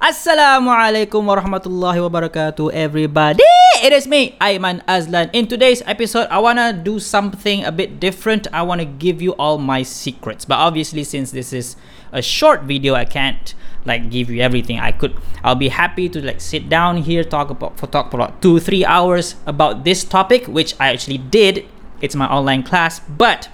Assalamualaikum warahmatullahi wabarakatuh, everybody. It is me, Aiman Azlan. In today's episode, I wanna do something a bit different. I wanna give you all my secrets. But obviously, since this is a short video, I can't like give you everything. I could. I'll be happy to like sit down here, talk about for talk for about two, three hours about this topic, which I actually did. It's my online class, but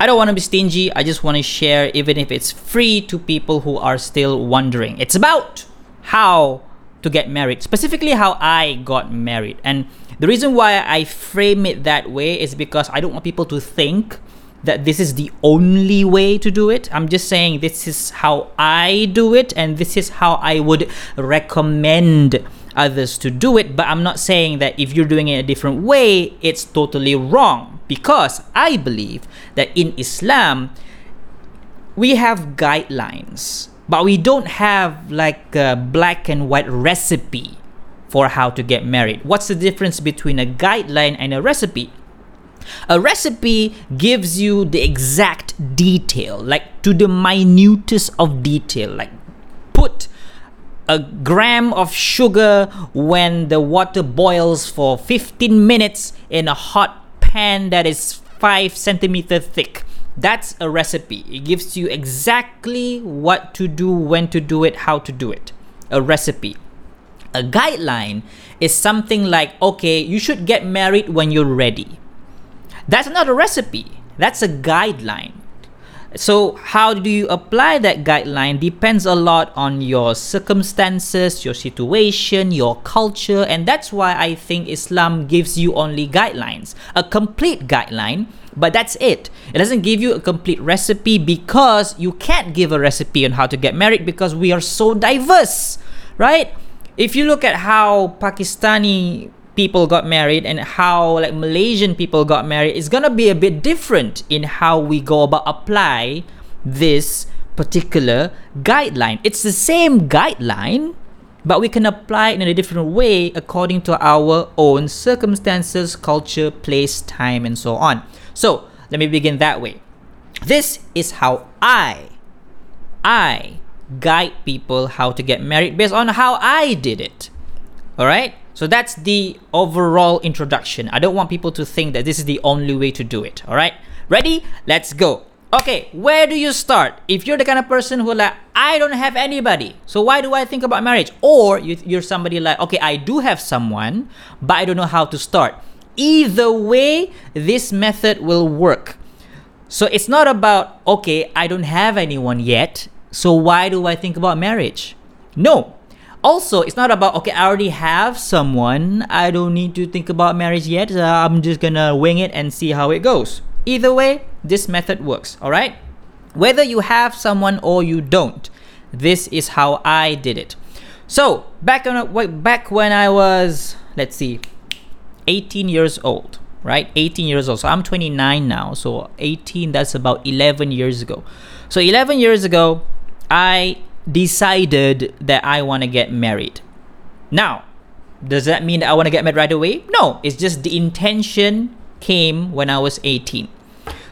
I don't want to be stingy. I just want to share, even if it's free, to people who are still wondering. It's about how to get married, specifically how I got married. And the reason why I frame it that way is because I don't want people to think that this is the only way to do it. I'm just saying this is how I do it, and this is how I would recommend others to do it. But I'm not saying that if you're doing it a different way, it's totally wrong because I believe that in Islam we have guidelines, but we don't have like a black and white recipe for how to get married. What's the difference between a guideline and a recipe? A recipe gives you the exact detail, like to the minutest of detail, like put a gram of sugar when the water boils for 15 minutes in a hot pan that is five centimeter thick. That's a recipe. It gives you exactly what to do, when to do it, how to do it. A recipe. A guideline is something like, okay, you should get married when you're ready. That's not a recipe. That's a guideline. So, how do you apply that guideline depends a lot on your circumstances, your situation, your culture, and that's why I think Islam gives you only guidelines, a complete guideline, but that's it. It doesn't give you a complete recipe because you can't give a recipe on how to get married because we are so diverse, right? If you look at how Pakistani people got married and how like Malaysian people got married is gonna be a bit different in how we go about apply this particular guideline. It's the same guideline, but we can apply it in a different way according to our own circumstances, culture, place, time, and so on. So let me begin that way. This is how I, I guide people how to get married based on how I did it. All right. So that's the overall introduction. I don't want people to think that this is the only way to do it. All right, ready? Let's go. Okay, where do you start? If you're the kind of person who like, I don't have anybody, so why do I think about marriage? Or you, you're somebody like, okay, I do have someone, but I don't know how to start. Either way, this method will work. So it's not about, okay, I don't have anyone yet, so why do I think about marriage? No, also it's not about okay i already have someone. I don't need to think about marriage yet. So i'm just gonna wing it and see how it goes. Either way this method works all right? Whether you have someone or you don't this is how i did it. So back on back when i was let's see 18 years old right? 18 years old. So i'm 29 now. So 18 that's about 11 years ago. So 11 years ago i decided that I want to get married. Now, does that mean that I want to get married right away? No, it's just the intention came when I was 18.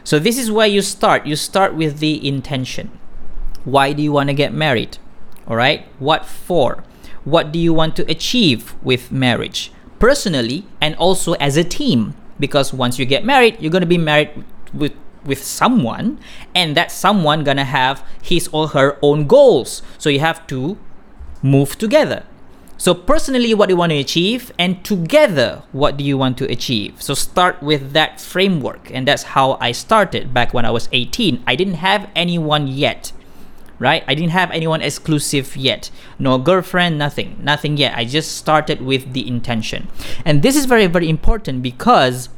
So this is where you start. You start with the intention. Why do you want to get married? All right? What for? What do you want to achieve with marriage? Personally and also as a team because once you get married, you're going to be married with with someone and that someone gonna have his or her own goals. So you have to move together. So personally what do you want to achieve? And together what do you want to achieve? So start with that framework and that's how i started back when i was 18 i didn't have anyone yet right? I didn't have anyone exclusive yet. No girlfriend nothing nothing yet. I just started with the intention. And this is very very important because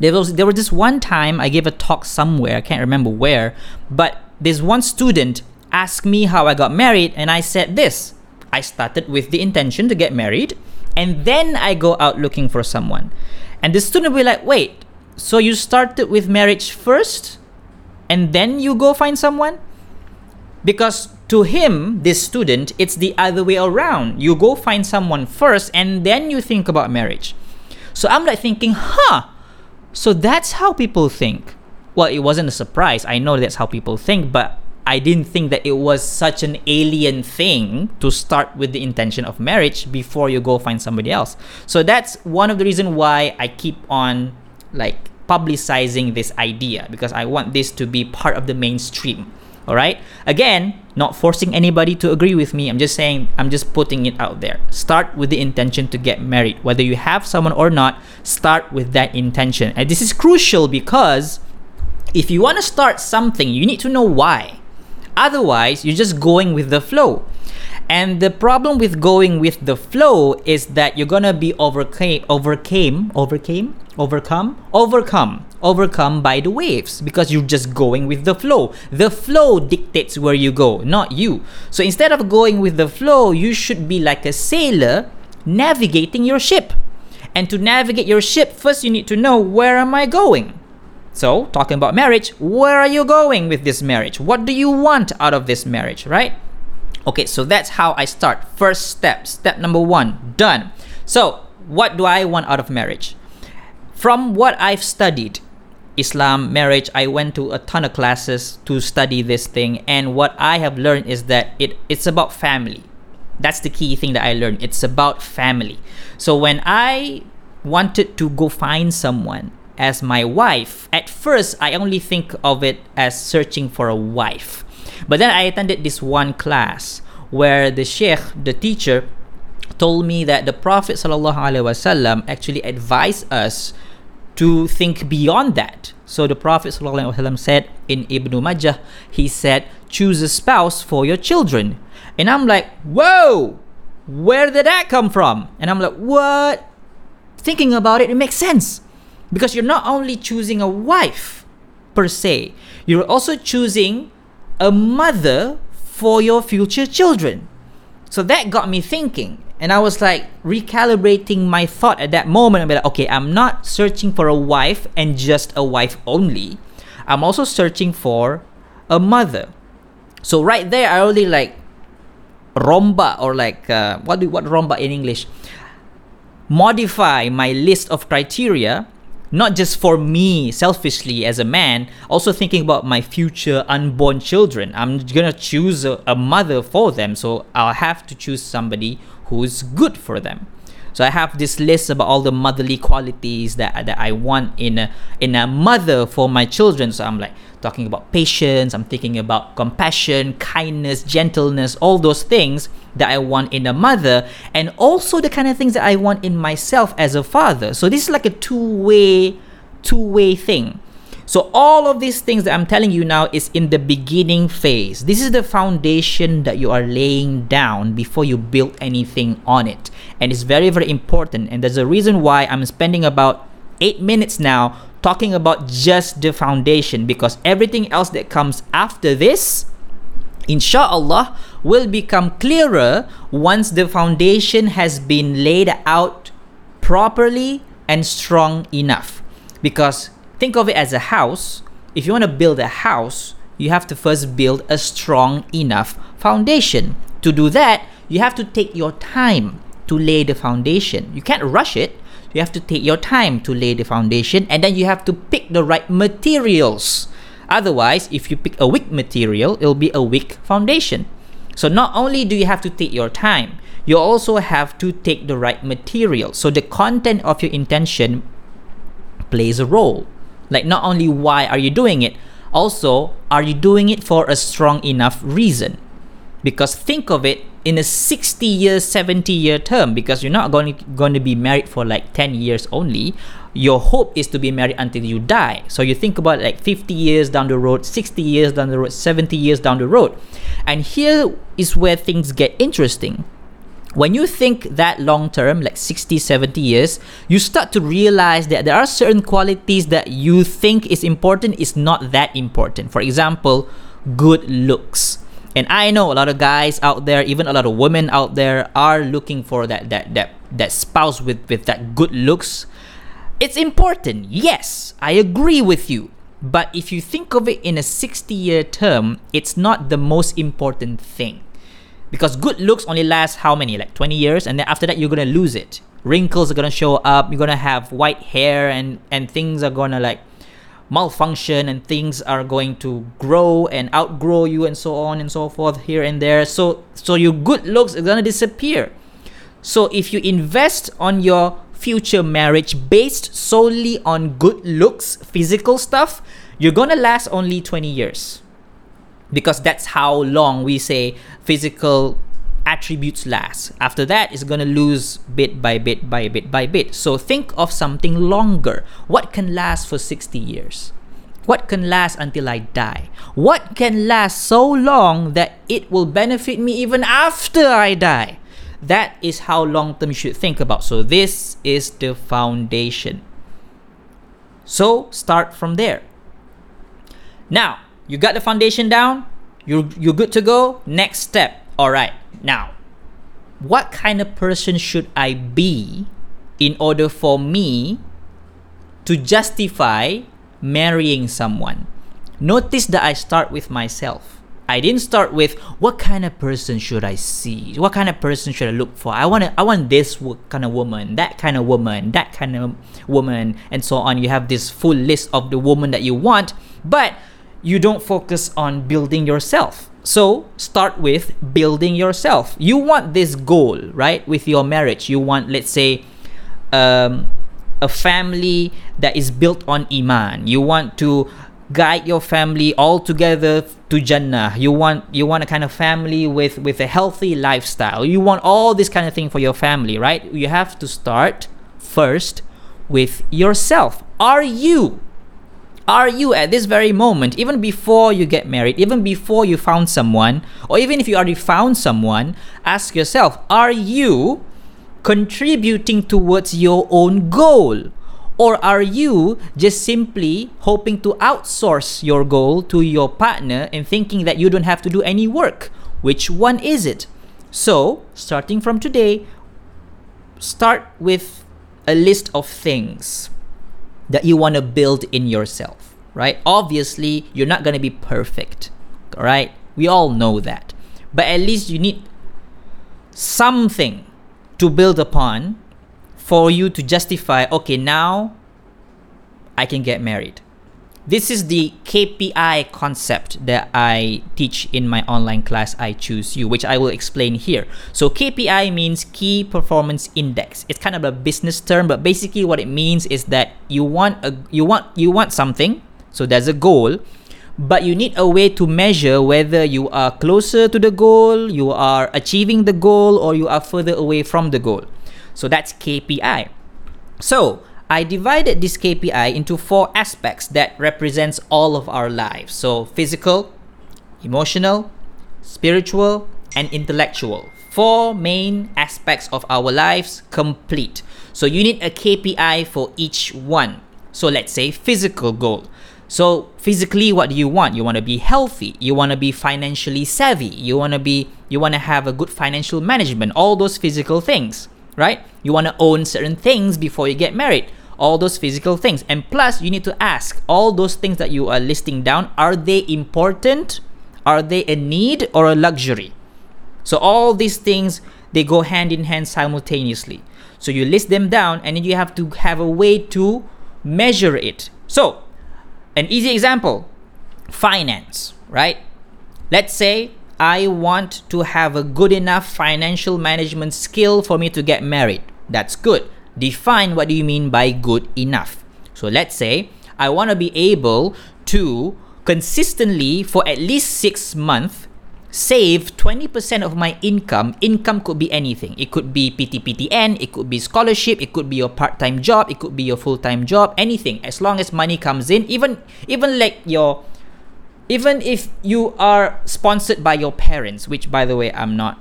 there was there was this one time I gave a talk somewhere, I can't remember where, but this one student asked me how I got married, and I said this. I started with the intention to get married, and then I go out looking for someone. And the student will be like, wait, so you started with marriage first, and then you go find someone? Because to him, this student, it's the other way around. You go find someone first, and then you think about marriage. So I'm like thinking, huh, so that's how people think. Well, it wasn't a surprise. I know that's how people think, but I didn't think that it was such an alien thing to start with the intention of marriage before you go find somebody else. So that's one of the reason why I keep on like publicizing this idea because I want this to be part of the mainstream. All right. Again, not forcing anybody to agree with me. I'm just saying, I'm just putting it out there. Start with the intention to get married. Whether you have someone or not, start with that intention. And this is crucial because if you want to start something, you need to know why. Otherwise, you're just going with the flow. And the problem with going with the flow is that you're gonna be overcame, overcame, overcame, overcome, overcome, overcome by the waves because you're just going with the flow. The flow dictates where you go, not you. So instead of going with the flow, you should be like a sailor navigating your ship. And to navigate your ship, first you need to know where am I going? So, talking about marriage, where are you going with this marriage? What do you want out of this marriage, right? Okay, so that's how I start. First step, step number one, done. So, what do I want out of marriage? From what I've studied, Islam, marriage, I went to a ton of classes to study this thing, and what I have learned is that it, it's about family. That's the key thing that I learned. It's about family. So, when I wanted to go find someone, as my wife, at first I only think of it as searching for a wife. But then I attended this one class where the sheikh, the teacher, told me that the Prophet ﷺ actually advised us to think beyond that. So the Prophet ﷺ said in Ibn Majah, he said, choose a spouse for your children. And I'm like, whoa, where did that come from? And I'm like, what? Thinking about it, it makes sense. Because you're not only choosing a wife per se, you're also choosing a mother for your future children. So that got me thinking. And I was like recalibrating my thought at that moment. I'm like, okay, I'm not searching for a wife and just a wife only. I'm also searching for a mother. So right there, I already like rombak or like uh, what do what rombak in English? Modify my list of criteria not just for me selfishly as a man, also thinking about my future unborn children. I'm gonna choose a, a, mother for them, so I'll have to choose somebody who's good for them. So I have this list about all the motherly qualities that, that I want in a in a mother for my children. So I'm like talking about patience, I'm thinking about compassion, kindness, gentleness, all those things that I want in a mother, and also the kind of things that I want in myself as a father. So this is like a two-way, two-way thing. So all of these things that I'm telling you now is in the beginning phase. This is the foundation that you are laying down before you build anything on it. And it's very, very important. And there's a reason why I'm spending about eight minutes now talking about just the foundation because everything else that comes after this inshallah will become clearer once the foundation has been laid out properly and strong enough because think of it as a house if you want to build a house you have to first build a strong enough foundation to do that you have to take your time to lay the foundation you can't rush it you have to take your time to lay the foundation and then you have to pick the right materials Otherwise, if you pick a weak material, it'll be a weak foundation. So not only do you have to take your time, you also have to take the right material. So the content of your intention plays a role. Like not only why are you doing it, also are you doing it for a strong enough reason? Because think of it in a 60 year 70 year term because you're not going to, going to be married for like 10 years only your hope is to be married until you die. So you think about like 50 years down the road, 60 years down the road, 70 years down the road. And here is where things get interesting. When you think that long term, like 60, 70 years, you start to realize that there are certain qualities that you think is important is not that important. For example, good looks. And I know a lot of guys out there, even a lot of women out there are looking for that that that that spouse with with that good looks it's important, yes, I agree with you. But if you think of it in a 60 year term, it's not the most important thing. Because good looks only last how many? Like 20 years? And then after that, you're gonna lose it. Wrinkles are gonna show up, you're gonna have white hair, and, and things are gonna like malfunction and things are going to grow and outgrow you and so on and so forth here and there so so your good looks are to disappear so if you invest on your future marriage based solely on good looks physical stuff you're to last only 20 years because that's how long we say physical attributes last. After that, it's going to lose bit by bit by bit by bit. So think of something longer. What can last for 60 years? What can last until I die? What can last so long that it will benefit me even after I die? That is how long term you should think about. So, this is the foundation. So, start from there. Now, you got the foundation down, you're, you're good to go. Next step. All right, now, what kind of person should I be in order for me to justify marrying someone? Notice that I start with myself. I didn't start with what kind of person should I see? What kind of person should I look for? I want I want this kind of woman, that kind of woman, that kind of woman, and so on. You have this full list of the woman that you want, but you don't focus on building yourself. So start with building yourself. You want this goal, right? With your marriage, you want, let's say, um, a family that is built on iman. You want to guide your family all together to Jannah. You want you want a kind of family with with a healthy lifestyle. You want all this kind of thing for your family, right? You have to start first with yourself. Are you are you at this very moment, even before you get married, even before you found someone, or even if you already found someone, ask yourself, are you contributing towards your own goal? Or are you just simply hoping to outsource your goal to your partner and thinking that you don't have to do any work? Which one is it? So, starting from today, start with a list of things that you want to build in yourself, right? Obviously, you're not going to be perfect, right? We all know that. But at least you need something to build upon for you to justify, okay, now I can get married. This is the KPI concept that I teach in my online class I Choose You, which I will explain here. So KPI means Key Performance Index. It's kind of a business term, but basically what it means is that you want a you want you want something, so there's a goal, but you need a way to measure whether you are closer to the goal, you are achieving the goal, or you are further away from the goal. So that's KPI. So I divided this KPI into four aspects that represents all of our lives. So physical, emotional, spiritual, and intellectual. Four main aspects of our lives complete. So you need a KPI for each one. So let's say physical goal. So physically what do you want? You want to be healthy, you want to be financially savvy, you want to be you want to have a good financial management, all those physical things, right? You want to own certain things before you get married all those physical things. And plus, you need to ask all those things that you are listing down are they important? Are they a need or a luxury? So, all these things they go hand in hand simultaneously. So, you list them down and then you have to have a way to measure it. So, an easy example finance, right? Let's say I want to have a good enough financial management skill for me to get married. That's good define what do you mean by good enough. So let's say I want to be able to consistently for at least six months save 20% of my income. Income could be anything. It could be PTPTN, it could be scholarship, it could be your part-time job, it could be your full-time job, anything. As long as money comes in, even even like your even if you are sponsored by your parents, which by the way I'm not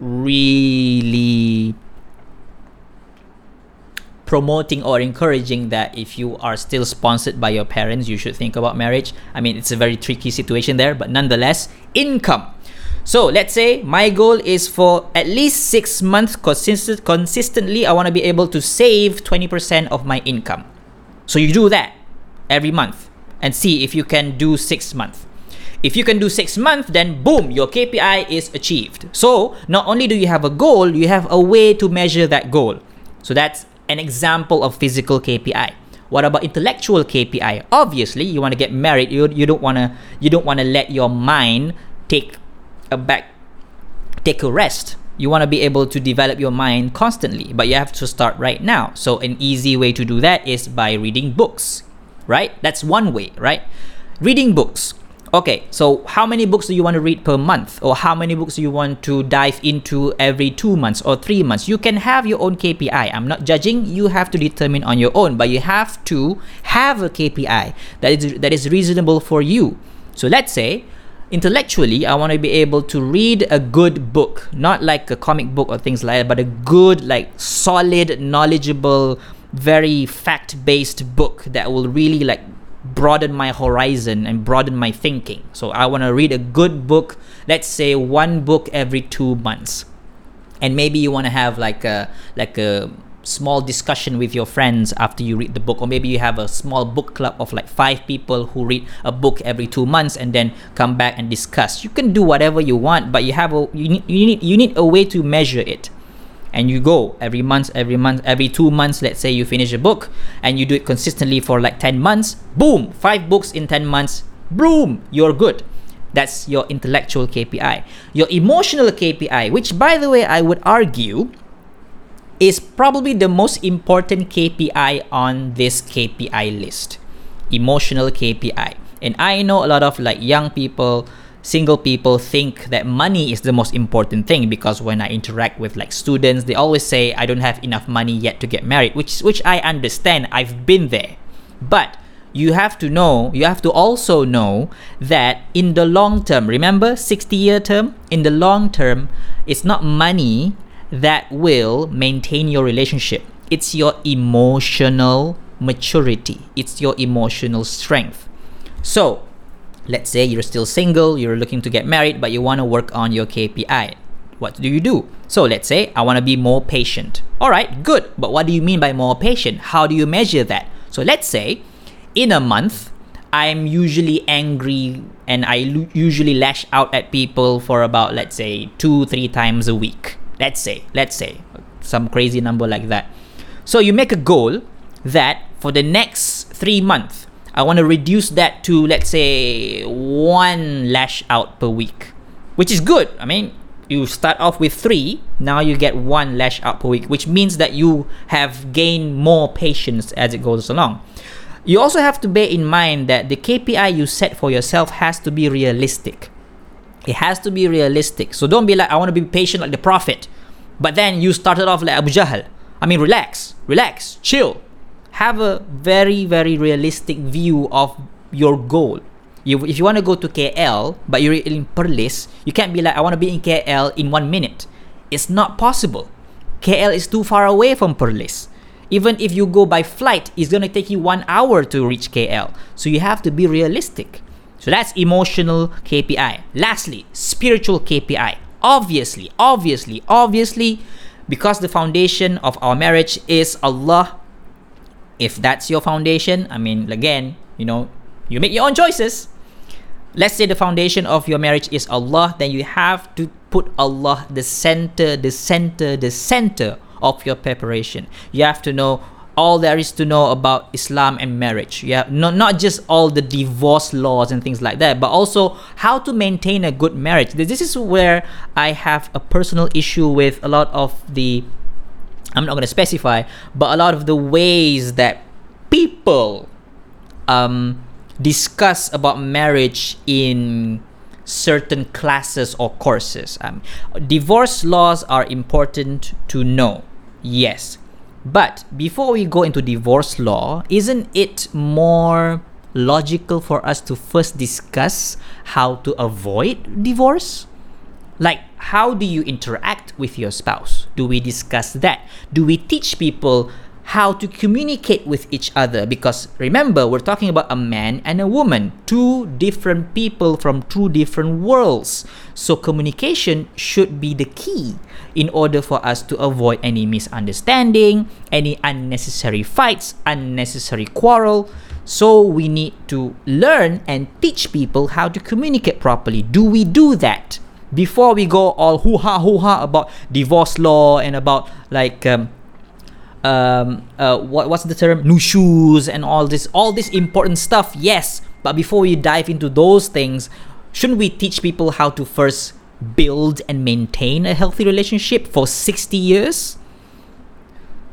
really promoting or encouraging that if you are still sponsored by your parents, you should think about marriage. I mean, it's a very tricky situation there, but nonetheless, income. So let's say my goal is for at least six months consistent, consistently, I want to be able to save 20% of my income. So you do that every month and see if you can do six months. If you can do six months, then boom, your KPI is achieved. So not only do you have a goal, you have a way to measure that goal. So that's an example of physical KPI. What about intellectual KPI? Obviously, you want to get married. You, you don't want to you don't want to let your mind take a back take a rest. You want to be able to develop your mind constantly, but you have to start right now. So an easy way to do that is by reading books, right? That's one way, right? Reading books. Okay, so how many books do you want to read per month? Or how many books do you want to dive into every two months or three months? You can have your own KPI. I'm not judging. You have to determine on your own, but you have to have a KPI that is that is reasonable for you. So let's say intellectually I want to be able to read a good book, not like a comic book or things like that, but a good, like solid, knowledgeable, very fact-based book that will really like broaden my horizon and broaden my thinking. So I want to read a good book, let's say one book every 2 months. And maybe you want to have like a like a small discussion with your friends after you read the book or maybe you have a small book club of like 5 people who read a book every 2 months and then come back and discuss. You can do whatever you want, but you have a you need you need you need a way to measure it and you go every month every month every two months let's say you finish a book and you do it consistently for like 10 months boom five books in 10 months boom you're good. That's your intellectual kpi your emotional kpi which by the way i would argue is probably the most important kpi on this kpi list. Emotional kpi and i know a lot of like young people single people think that money is the most important thing because when I interact with like students, they always say I don't have enough money yet to get married, which which I understand. I've been there. But you have to know, you have to also know that in the long term, remember 60 year term? In the long term, it's not money that will maintain your relationship. It's your emotional maturity. It's your emotional strength. So, let's say you're still single, you're looking to get married, but you want to work on your KPI. What do you do? So let's say I want to be more patient. All right, good. But what do you mean by more patient? How do you measure that? So let's say in a month, I'm usually angry and I usually lash out at people for about, let's say, two, three times a week. Let's say, let's say, some crazy number like that. So you make a goal that for the next three months, I want to reduce that to let's say one lash out per week, which is good. I mean, you start off with three, now you get one lash out per week, which means that you have gained more patience as it goes along. You also have to bear in mind that the KPI you set for yourself has to be realistic. It has to be realistic. So don't be like, I want to be patient like the Prophet. But then you started off like Abu Jahl. I mean, relax, relax, chill have a very very realistic view of your goal. You, if you want to go to KL but you're in Perlis you can't be like I want to be in KL in one minute. It's not possible. KL is too far away from Perlis. Even if you go by flight it's going to take you one hour to reach KL so you have to be realistic. So that's emotional KPI lastly spiritual KPI obviously obviously obviously because the foundation of our marriage is Allah if that's your foundation, I mean, again, you know, you make your own choices. Let's say the foundation of your marriage is Allah, then you have to put Allah the center, the center, the center of your preparation. You have to know all there is to know about Islam and marriage. Yeah, not not just all the divorce laws and things like that, but also how to maintain a good marriage. This is where I have a personal issue with a lot of the I'm not going to specify, but a lot of the ways that people um, discuss about marriage in certain classes or courses. Um, divorce laws are important to know, yes. But before we go into divorce law, isn't it more logical for us to first discuss how to avoid divorce? Like, how do you interact with your spouse? Do we discuss that? Do we teach people how to communicate with each other? Because remember, we're talking about a man and a woman, two different people from two different worlds. So, communication should be the key in order for us to avoid any misunderstanding, any unnecessary fights, unnecessary quarrel. So, we need to learn and teach people how to communicate properly. Do we do that? Before we go all hoo ha hoo ha about divorce law and about like um, um, uh, what, what's the term? Nushuz and all this all this important stuff yes. But before we dive into those things shouldn't we teach people how to first build and maintain a healthy relationship for 60 years?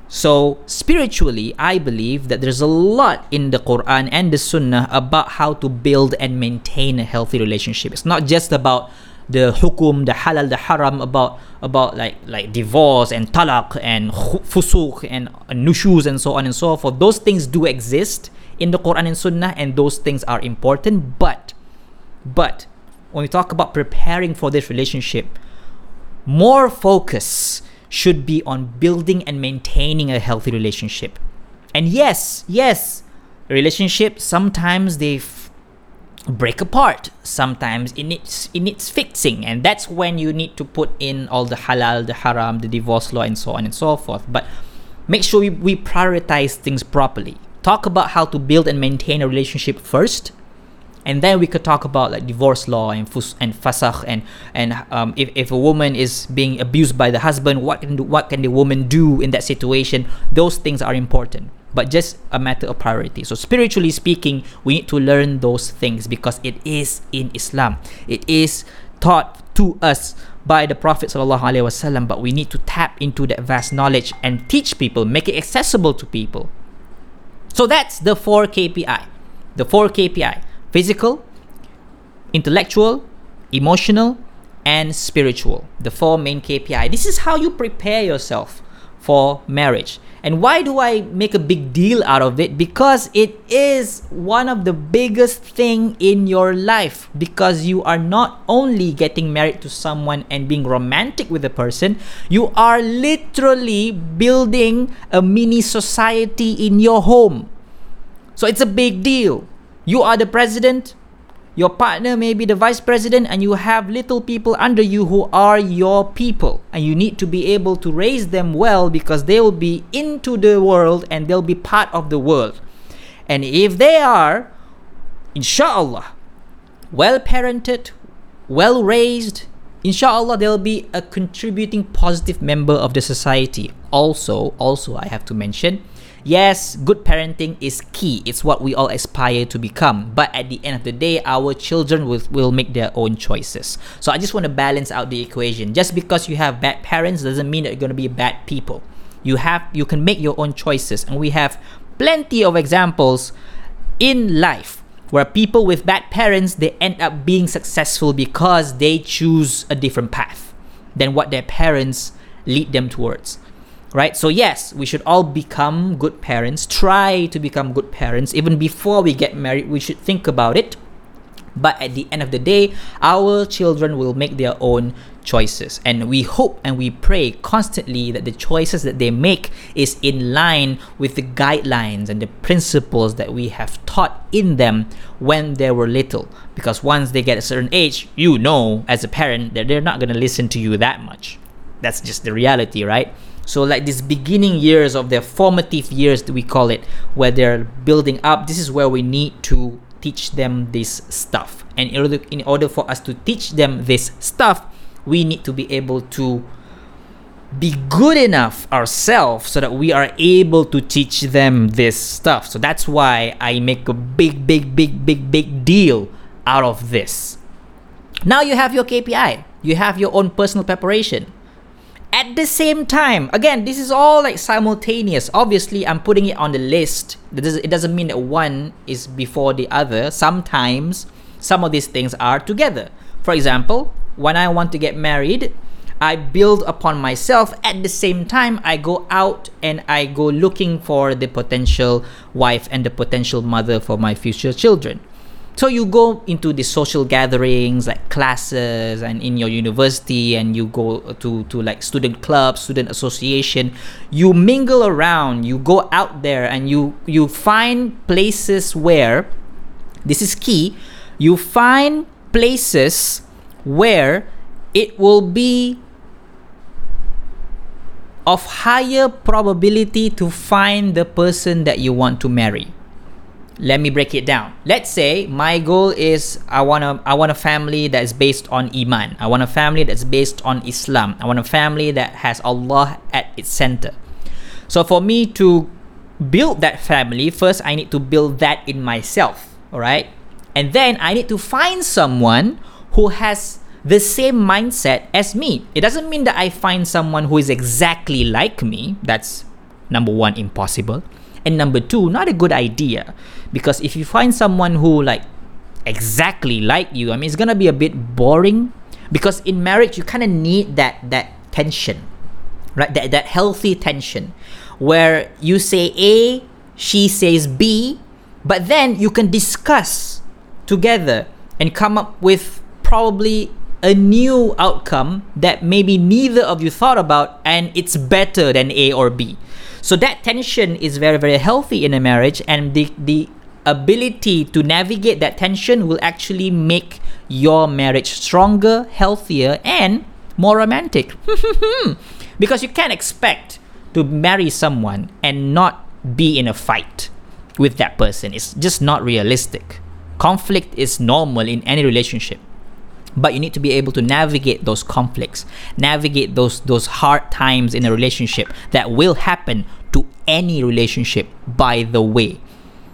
So spiritually i believe that there's a lot in the quran and the sunnah about how to build and maintain a healthy relationship. It's not just about the hukum, the halal, the haram about about like like divorce and talaq and fusuk and, nushuz and so on and so forth. Those things do exist in the Quran and Sunnah, and those things are important. But but when we talk about preparing for this relationship, more focus should be on building and maintaining a healthy relationship. And yes, yes, relationships sometimes they break apart. Sometimes it needs it needs fixing and that's when you need to put in all the halal the haram the divorce law and so on and so forth. But make sure we, we prioritize things properly. Talk about how to build and maintain a relationship first and then we could talk about like divorce law and fus and fasakh and and um, if, if a woman is being abused by the husband what can what can the woman do in that situation? Those things are important but just a matter of priority. So spiritually speaking, we need to learn those things because it is in Islam. It is taught to us by the Prophet but we need to tap into that vast knowledge and teach people, make it accessible to people. So that's the four KPI. The four KPI physical, intellectual, emotional, and spiritual. The four main KPI. This is how you prepare yourself for marriage. And why do I make a big deal out of it? Because it is one of the biggest thing in your life because you are not only getting married to someone and being romantic with a person, you are literally building a mini society in your home. So it's a big deal. You are the president, your partner may be the vice president, and you have little people under you who are your people. And you need to be able to raise them well because they will be into the world and they'll be part of the world. And if they are, inshallah, well parented, well raised, inshallah they'll be a contributing positive member of the society also also i have to mention yes, good parenting is key. It's what we all aspire to become. But at the end of the day, our children will, will make their own choices. So I just want to balance out the equation. Just because you have bad parents doesn't mean that you're going to be bad people. You have you can make your own choices and we have plenty of examples in life where people with bad parents they end up being successful because they choose a different path than what their parents lead them towards right? So, yes, we should all become good parents, try to become good parents. Even before we get married, we should think about it. But at the end of the day, our children will make their own choices. And we hope and we pray constantly that the choices that they make is in line with the guidelines and the principles that we have taught in them when they were little. Because once they get a certain age, you know, as a parent, that they're not going to listen to you that much. That's just the reality, right? So like these beginning years of their formative years, we call it, where they're building up. This is where we need to teach them this stuff. And in order, in order for us to teach them this stuff, we need to be able to be good enough ourselves so that we are able to teach them this stuff. So that's why I make a big, big, big, big, big deal out of this. Now you have your KPI. You have your own personal preparation at the same time again this is all like simultaneous obviously i'm putting it on the list it doesn't mean that one is before the other sometimes some of these things are together for example when i want to get married i build upon myself. At the same time i go out and i go looking for the potential wife and the potential mother for my future children. So you go into the social gatherings like classes and in your university and you go to to like student clubs student association. You mingle around you go out there and you you find places where this is key you find places where it will be of higher probability to find the person that you want to marry. Let me break it down. Let's say my goal is i want a i want a family that is based on iman. I want a family that's based on islam. I want a family that has allah at its center. So for me to build that family, first I need to build that in myself, all right? And then I need to find someone who has the same mindset as me. It doesn't mean that I find someone who is exactly like me. That's number one, impossible. And number two, not a good idea. Because if you find someone who like exactly like you, I mean it's gonna be a bit boring. Because in marriage you kinda need that that tension. Right? That that healthy tension where you say A, she says B, but then you can discuss together and come up with probably a new outcome that maybe neither of you thought about and it's better than A or B. So that tension is very very healthy in a marriage and the the ability to navigate that tension will actually make your marriage stronger, healthier and more romantic. because you can't expect to marry someone and not be in a fight with that person. It's just not realistic. Conflict is normal in any relationship. But you need to be able to navigate those conflicts, navigate those those hard times in a relationship that will happen to any relationship by the way.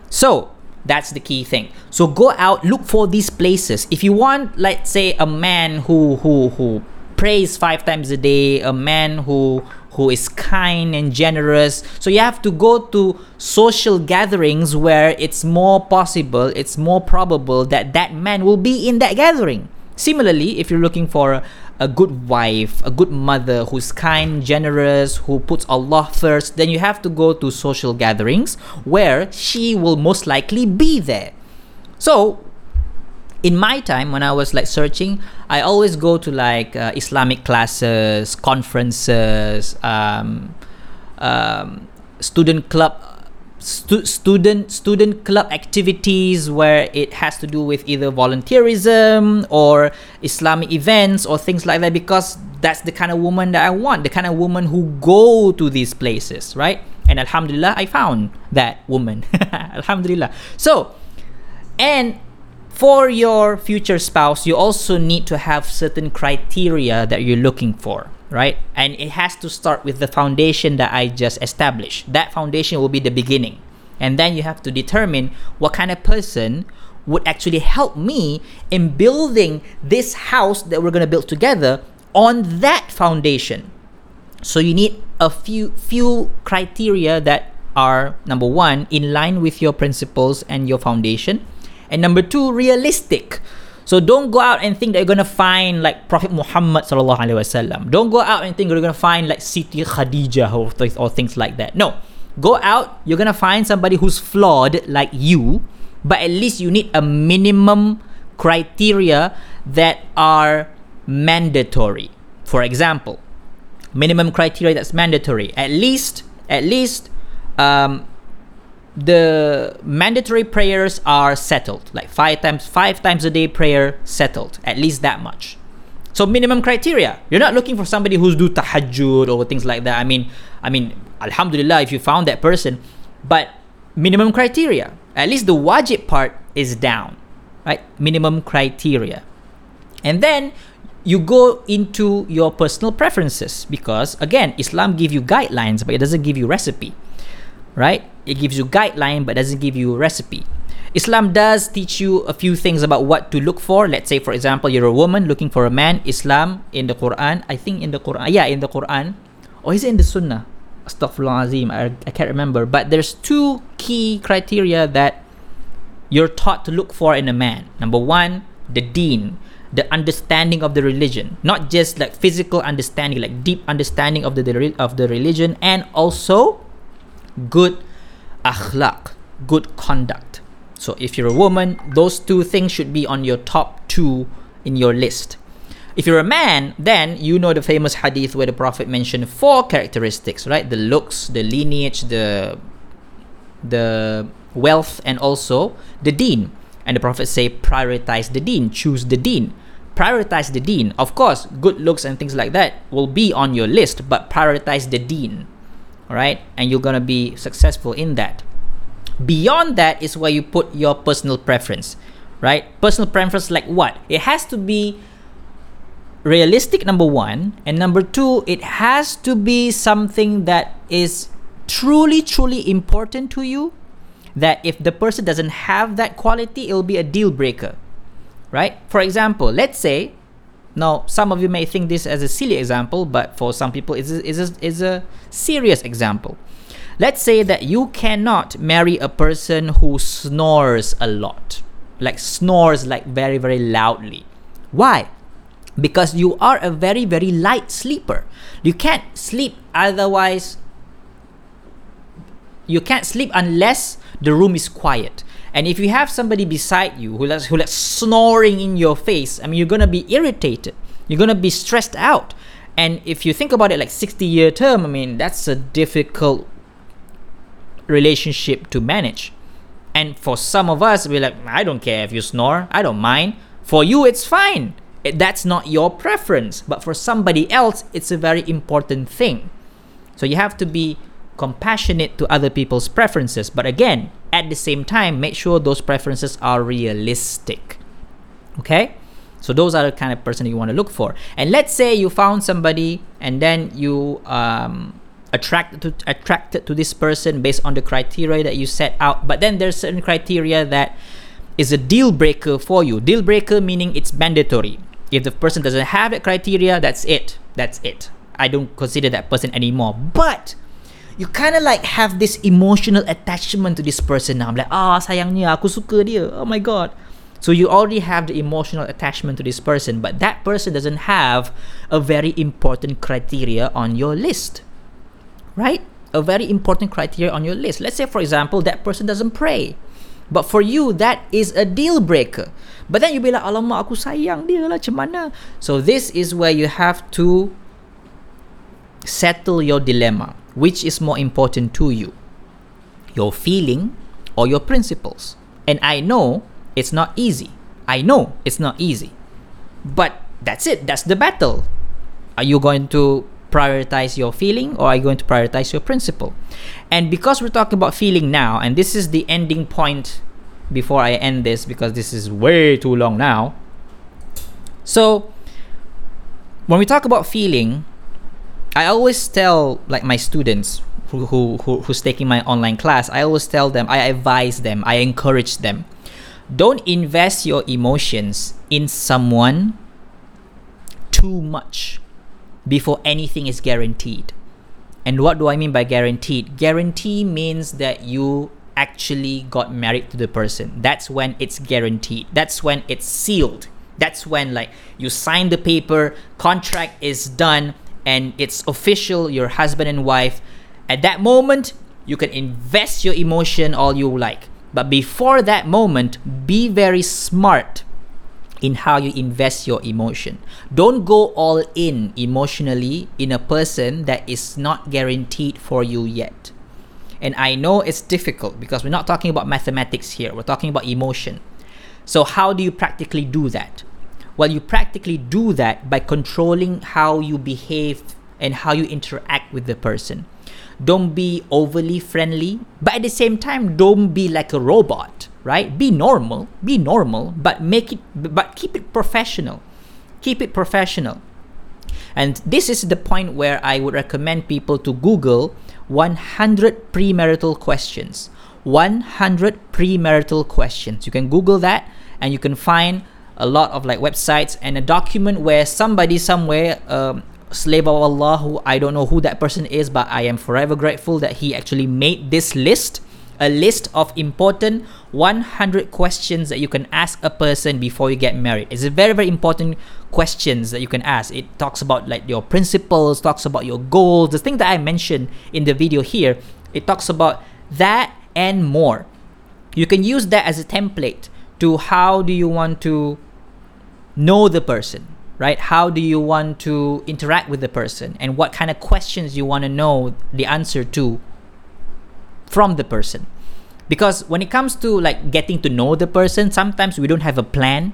So, that's the key thing. So go out, look for these places. If you want, let's say, a man who who who prays five times a day, a man who who is kind and generous. So you have to go to social gatherings where it's more possible, it's more probable that that man will be in that gathering. Similarly, if you're looking for a good wife, a good mother who's kind, generous, who puts Allah first, then you have to go to social gatherings where she will most likely be there. So, in my time when I was like searching, I always go to like uh, Islamic classes, conferences, um, um, student club, stu- student student club activities where it has to do with either volunteerism or Islamic events or things like that because that's the kind of woman that I want, the kind of woman who go to these places, right? And Alhamdulillah, I found that woman. Alhamdulillah. So, and for your future spouse, you also need to have certain criteria that you're looking for, right? And it has to start with the foundation that I just established. That foundation will be the beginning. And then you have to determine what kind of person would actually help me in building this house that we're going to build together on that foundation. So you need a few few criteria that are number 1 in line with your principles and your foundation and number two, realistic. So don't go out and think that you're gonna find like Prophet Muhammad sallallahu alaihi wasallam. Don't go out and think you're gonna find like Siti Khadijah or, or things like that. No, go out. You're gonna find somebody who's flawed like you, but at least you need a minimum criteria that are mandatory. For example, minimum criteria that's mandatory. At least, at least, um, the mandatory prayers are settled. Like five times five times a day prayer settled at least that much. So minimum criteria. You're not looking for somebody who's do tahajjud or things like that. I mean i mean alhamdulillah if you found that person. But minimum criteria. At least the wajib part is down right? Minimum criteria. And then you go into your personal preferences because again islam give you guidelines but it doesn't give you recipe right? It gives you guideline but doesn't give you a recipe. Islam does teach you a few things about what to look for. Let's say, for example, you're a woman looking for a man. Islam in the Quran, I think in the Quran, yeah, in the Quran, or is it in the Sunnah? Astaghfirullahalazim, I, I can't remember. But there's two key criteria that you're taught to look for in a man. Number one, the deen, the understanding of the religion, not just like physical understanding, like deep understanding of the of the religion, and also good akhlaq, good conduct. So if you're a woman, those two things should be on your top two in your list. If you're a man, then you know the famous hadith where the Prophet mentioned four characteristics, right? The looks, the lineage, the the wealth, and also the deen. And the Prophet say prioritize the deen, choose the deen. Prioritize the deen. Of course, good looks and things like that will be on your list, but prioritize the deen all right and you're gonna be successful in that. Beyond that is where you put your personal preference. Right? Personal preference like what? It has to be realistic number one. And number two it has to be something that is truly, truly important to you. That if the person doesn't have that quality, it'll be a deal breaker, right? For example, let's say, now some of you may think this as a silly example, but for some people, it's a, it's a, serious example. Let's say that you cannot marry a person who snores a lot, like snores like very, very loudly. Why? Because you are a very, very light sleeper. You can't sleep otherwise. You can't sleep unless the room is quiet. And if you have somebody beside you who who like snoring in your face, I mean, you're gonna be irritated. You're gonna be stressed out. And if you think about it like 60 year term, I mean, that's a difficult relationship to manage. And for some of us, we're like, I don't care if you snore, I don't mind. For you, it's fine. That's not your preference. But for somebody else, it's a very important thing. So you have to be compassionate to other people's preferences. But again, at the same time, make sure those preferences are realistic. Okay? So those are the kind of person you want to look for. And let's say you found somebody and then you um, attracted to attracted to this person based on the criteria that you set out. But then there's certain criteria that is a deal breaker for you. Deal breaker meaning it's mandatory. If the person doesn't have that criteria, that's it. That's it. I don't consider that person anymore. But you kind of like have this emotional attachment to this person now. I'm like, ah, oh, sayangnya, aku suka dia. Oh my god. So you already have the emotional attachment to this person, but that person doesn't have a very important criteria on your list. Right? A very important criteria on your list. Let's say, for example, that person doesn't pray. But for you, that is a deal breaker. But then you be like, alamak, aku sayang dia lah, macam mana? So this is where you have to settle your dilemma. Which is more important to you? Your feeling or your principles? And I know it's not easy. I know it's not easy. But that's it. That's the battle. Are you going to prioritize your feeling or are you going to prioritize your principle? And because we're talking about feeling now, and this is the ending point before I end this because this is way too long now. So, when we talk about feeling, I always tell like my students who, who, who who's taking my online class, I always tell them, I advise them, I encourage them. Don't invest your emotions in someone too much before anything is guaranteed. And what do I mean by guaranteed? Guarantee means that you actually got married to the person. That's when it's guaranteed. That's when it's sealed. That's when like you sign the paper, contract is done, and it's official, your husband and wife, at that moment, you can invest your emotion all you like. But before that moment, be very smart in how you invest your emotion. Don't go all in emotionally in a person that is not guaranteed for you yet. And I know it's difficult because we're not talking about mathematics here, we're talking about emotion. So, how do you practically do that? Well, you practically do that by controlling how you behave and how you interact with the person. Don't be overly friendly, but at the same time, don't be like a robot, right? Be normal, be normal, but make it, but keep it professional. Keep it professional. And this is the point where I would recommend people to Google 100 premarital questions. 100 premarital questions. You can Google that and you can find a lot of like websites and a document where somebody somewhere um, slave of Allah who I don't know who that person is but I am forever grateful that he actually made this list a list of important 100 questions that you can ask a person before you get married. It's a very very important questions that you can ask. It talks about like your principles, talks about your goals, the thing that I mentioned in the video here. It talks about that and more. You can use that as a template to how do you want to know the person, right? How do you want to interact with the person and what kind of questions you want to know the answer to from the person. Because when it comes to like getting to know the person, sometimes we don't have a plan.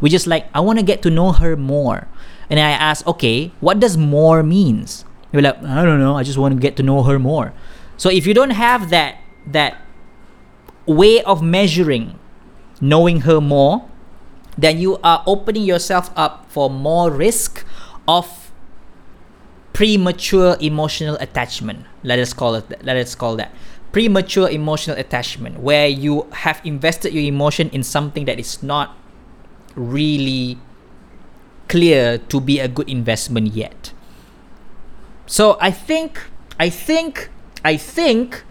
We just like, I want to get to know her more. And I ask, okay, what does more means? You're like, I don't know, I just want to get to know her more. So if you don't have that that way of measuring knowing her more, then you are opening yourself up for more risk of premature emotional attachment. Let us call it. Let us call that premature emotional attachment, where you have invested your emotion in something that is not really clear to be a good investment yet. So I think, I think, I think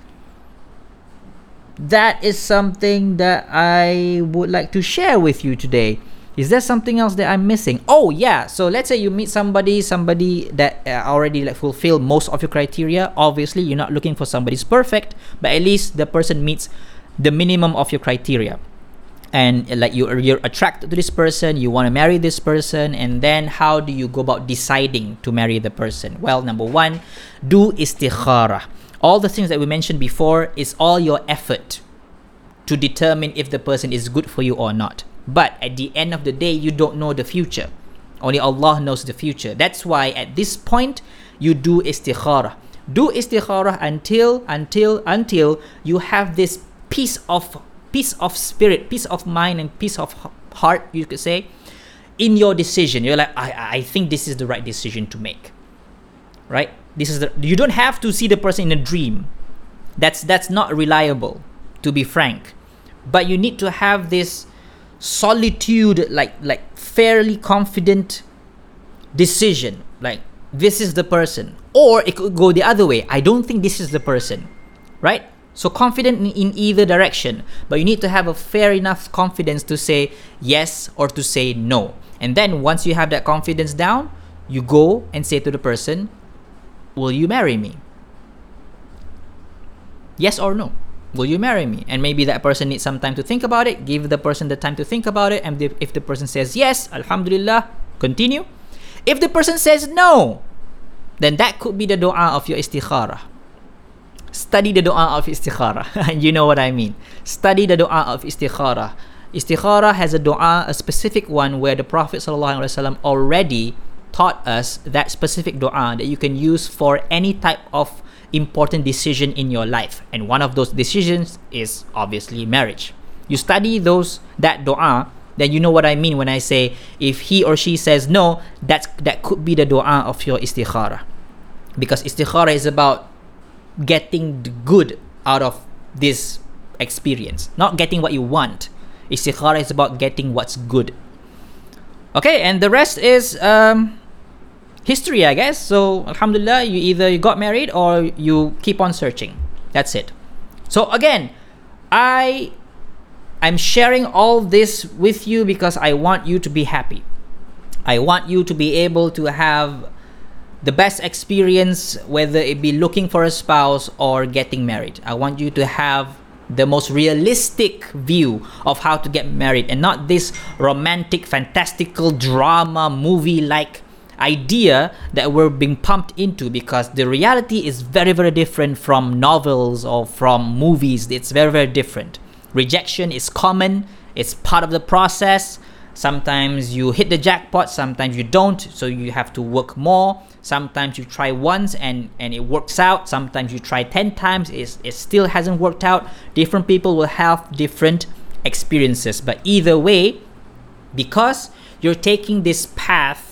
that is something that I would like to share with you today. Is there something else that I'm missing? Oh yeah. So let's say you meet somebody, somebody that uh, already like fulfill most of your criteria. Obviously, you're not looking for somebody's perfect, but at least the person meets the minimum of your criteria. And like you, you're attracted to this person, you want to marry this person, and then how do you go about deciding to marry the person? Well, number one, do istikhara. All the things that we mentioned before is all your effort to determine if the person is good for you or not. But at the end of the day, you don't know the future. Only Allah knows the future. That's why at this point, you do istikhara. Do istikhara until until until you have this peace of peace of spirit, peace of mind, and peace of heart. You could say in your decision. You're like, I I think this is the right decision to make. Right? This is the. You don't have to see the person in a dream. That's that's not reliable, to be frank. But you need to have this solitude like like fairly confident decision like this is the person or it could go the other way i don't think this is the person right so confident in, in either direction but you need to have a fair enough confidence to say yes or to say no and then once you have that confidence down you go and say to the person will you marry me? Yes or no. Will you marry me? And maybe that person needs some time to think about it. Give the person the time to think about it. And if the person says yes alhamdulillah continue. If the person says no then that could be the dua of your istikhara study the dua of istikhara and you know what i mean. Study the dua of istikhara istikhara has a dua a specific one where the prophet ﷺ already taught us that specific dua that you can use for any type of important decision in your life. And one of those decisions is obviously marriage. You study those that dua then you know what i mean when i say if he or she says no that's that could be the dua of your istikhara. Because istikhara is about getting the good out of this experience. Not getting what you want. Istikhara is about getting what's good. Okay and the rest is um history, I guess. So, alhamdulillah, you either you got married or you keep on searching. That's it. So again, I I'm sharing all this with you because I want you to be happy. I want you to be able to have the best experience whether it be looking for a spouse or getting married. I want you to have the most realistic view of how to get married and not this romantic fantastical drama movie like idea that we're being pumped into because the reality is very very different from novels or from movies. It's very very different. Rejection is common. It's part of the process. Sometimes you hit the jackpot sometimes you don't so you have to work more. Sometimes you try once and and it works out. Sometimes you try 10 times it, it still hasn't worked out. Different people will have different experiences but either way because you're taking this path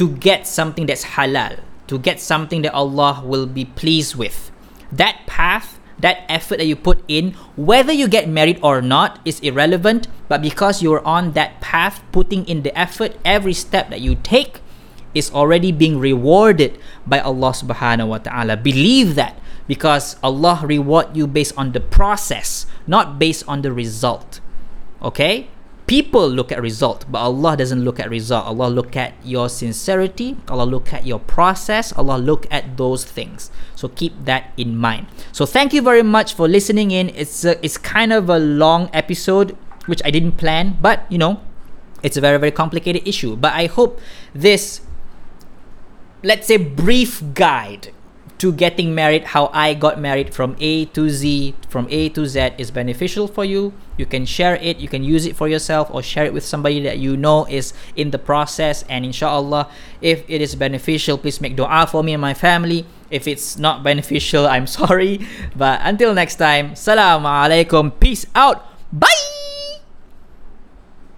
to get something that's halal, to get something that Allah will be pleased with. That path, that effort that you put in, whether you get married or not, is irrelevant. But because you're on that path, putting in the effort, every step that you take is already being rewarded by Allah subhanahu wa ta'ala. Believe that because Allah reward you based on the process, not based on the result. Okay? People look at result but allah doesn't look at result. Allah look at your sincerity allah look at your process allah look at those things. So keep that in mind. So thank you very much for listening in. It's a, it's kind of a long episode which i didn't plan but you know it's a very very complicated issue. But i hope this let's say brief guide to getting married, how I got married from A to Z, from A to Z is beneficial for you. You can share it, you can use it for yourself, or share it with somebody that you know is in the process. And inshallah, if it is beneficial, please make dua for me and my family. If it's not beneficial, I'm sorry. But until next time, salam alaikum, peace out, bye.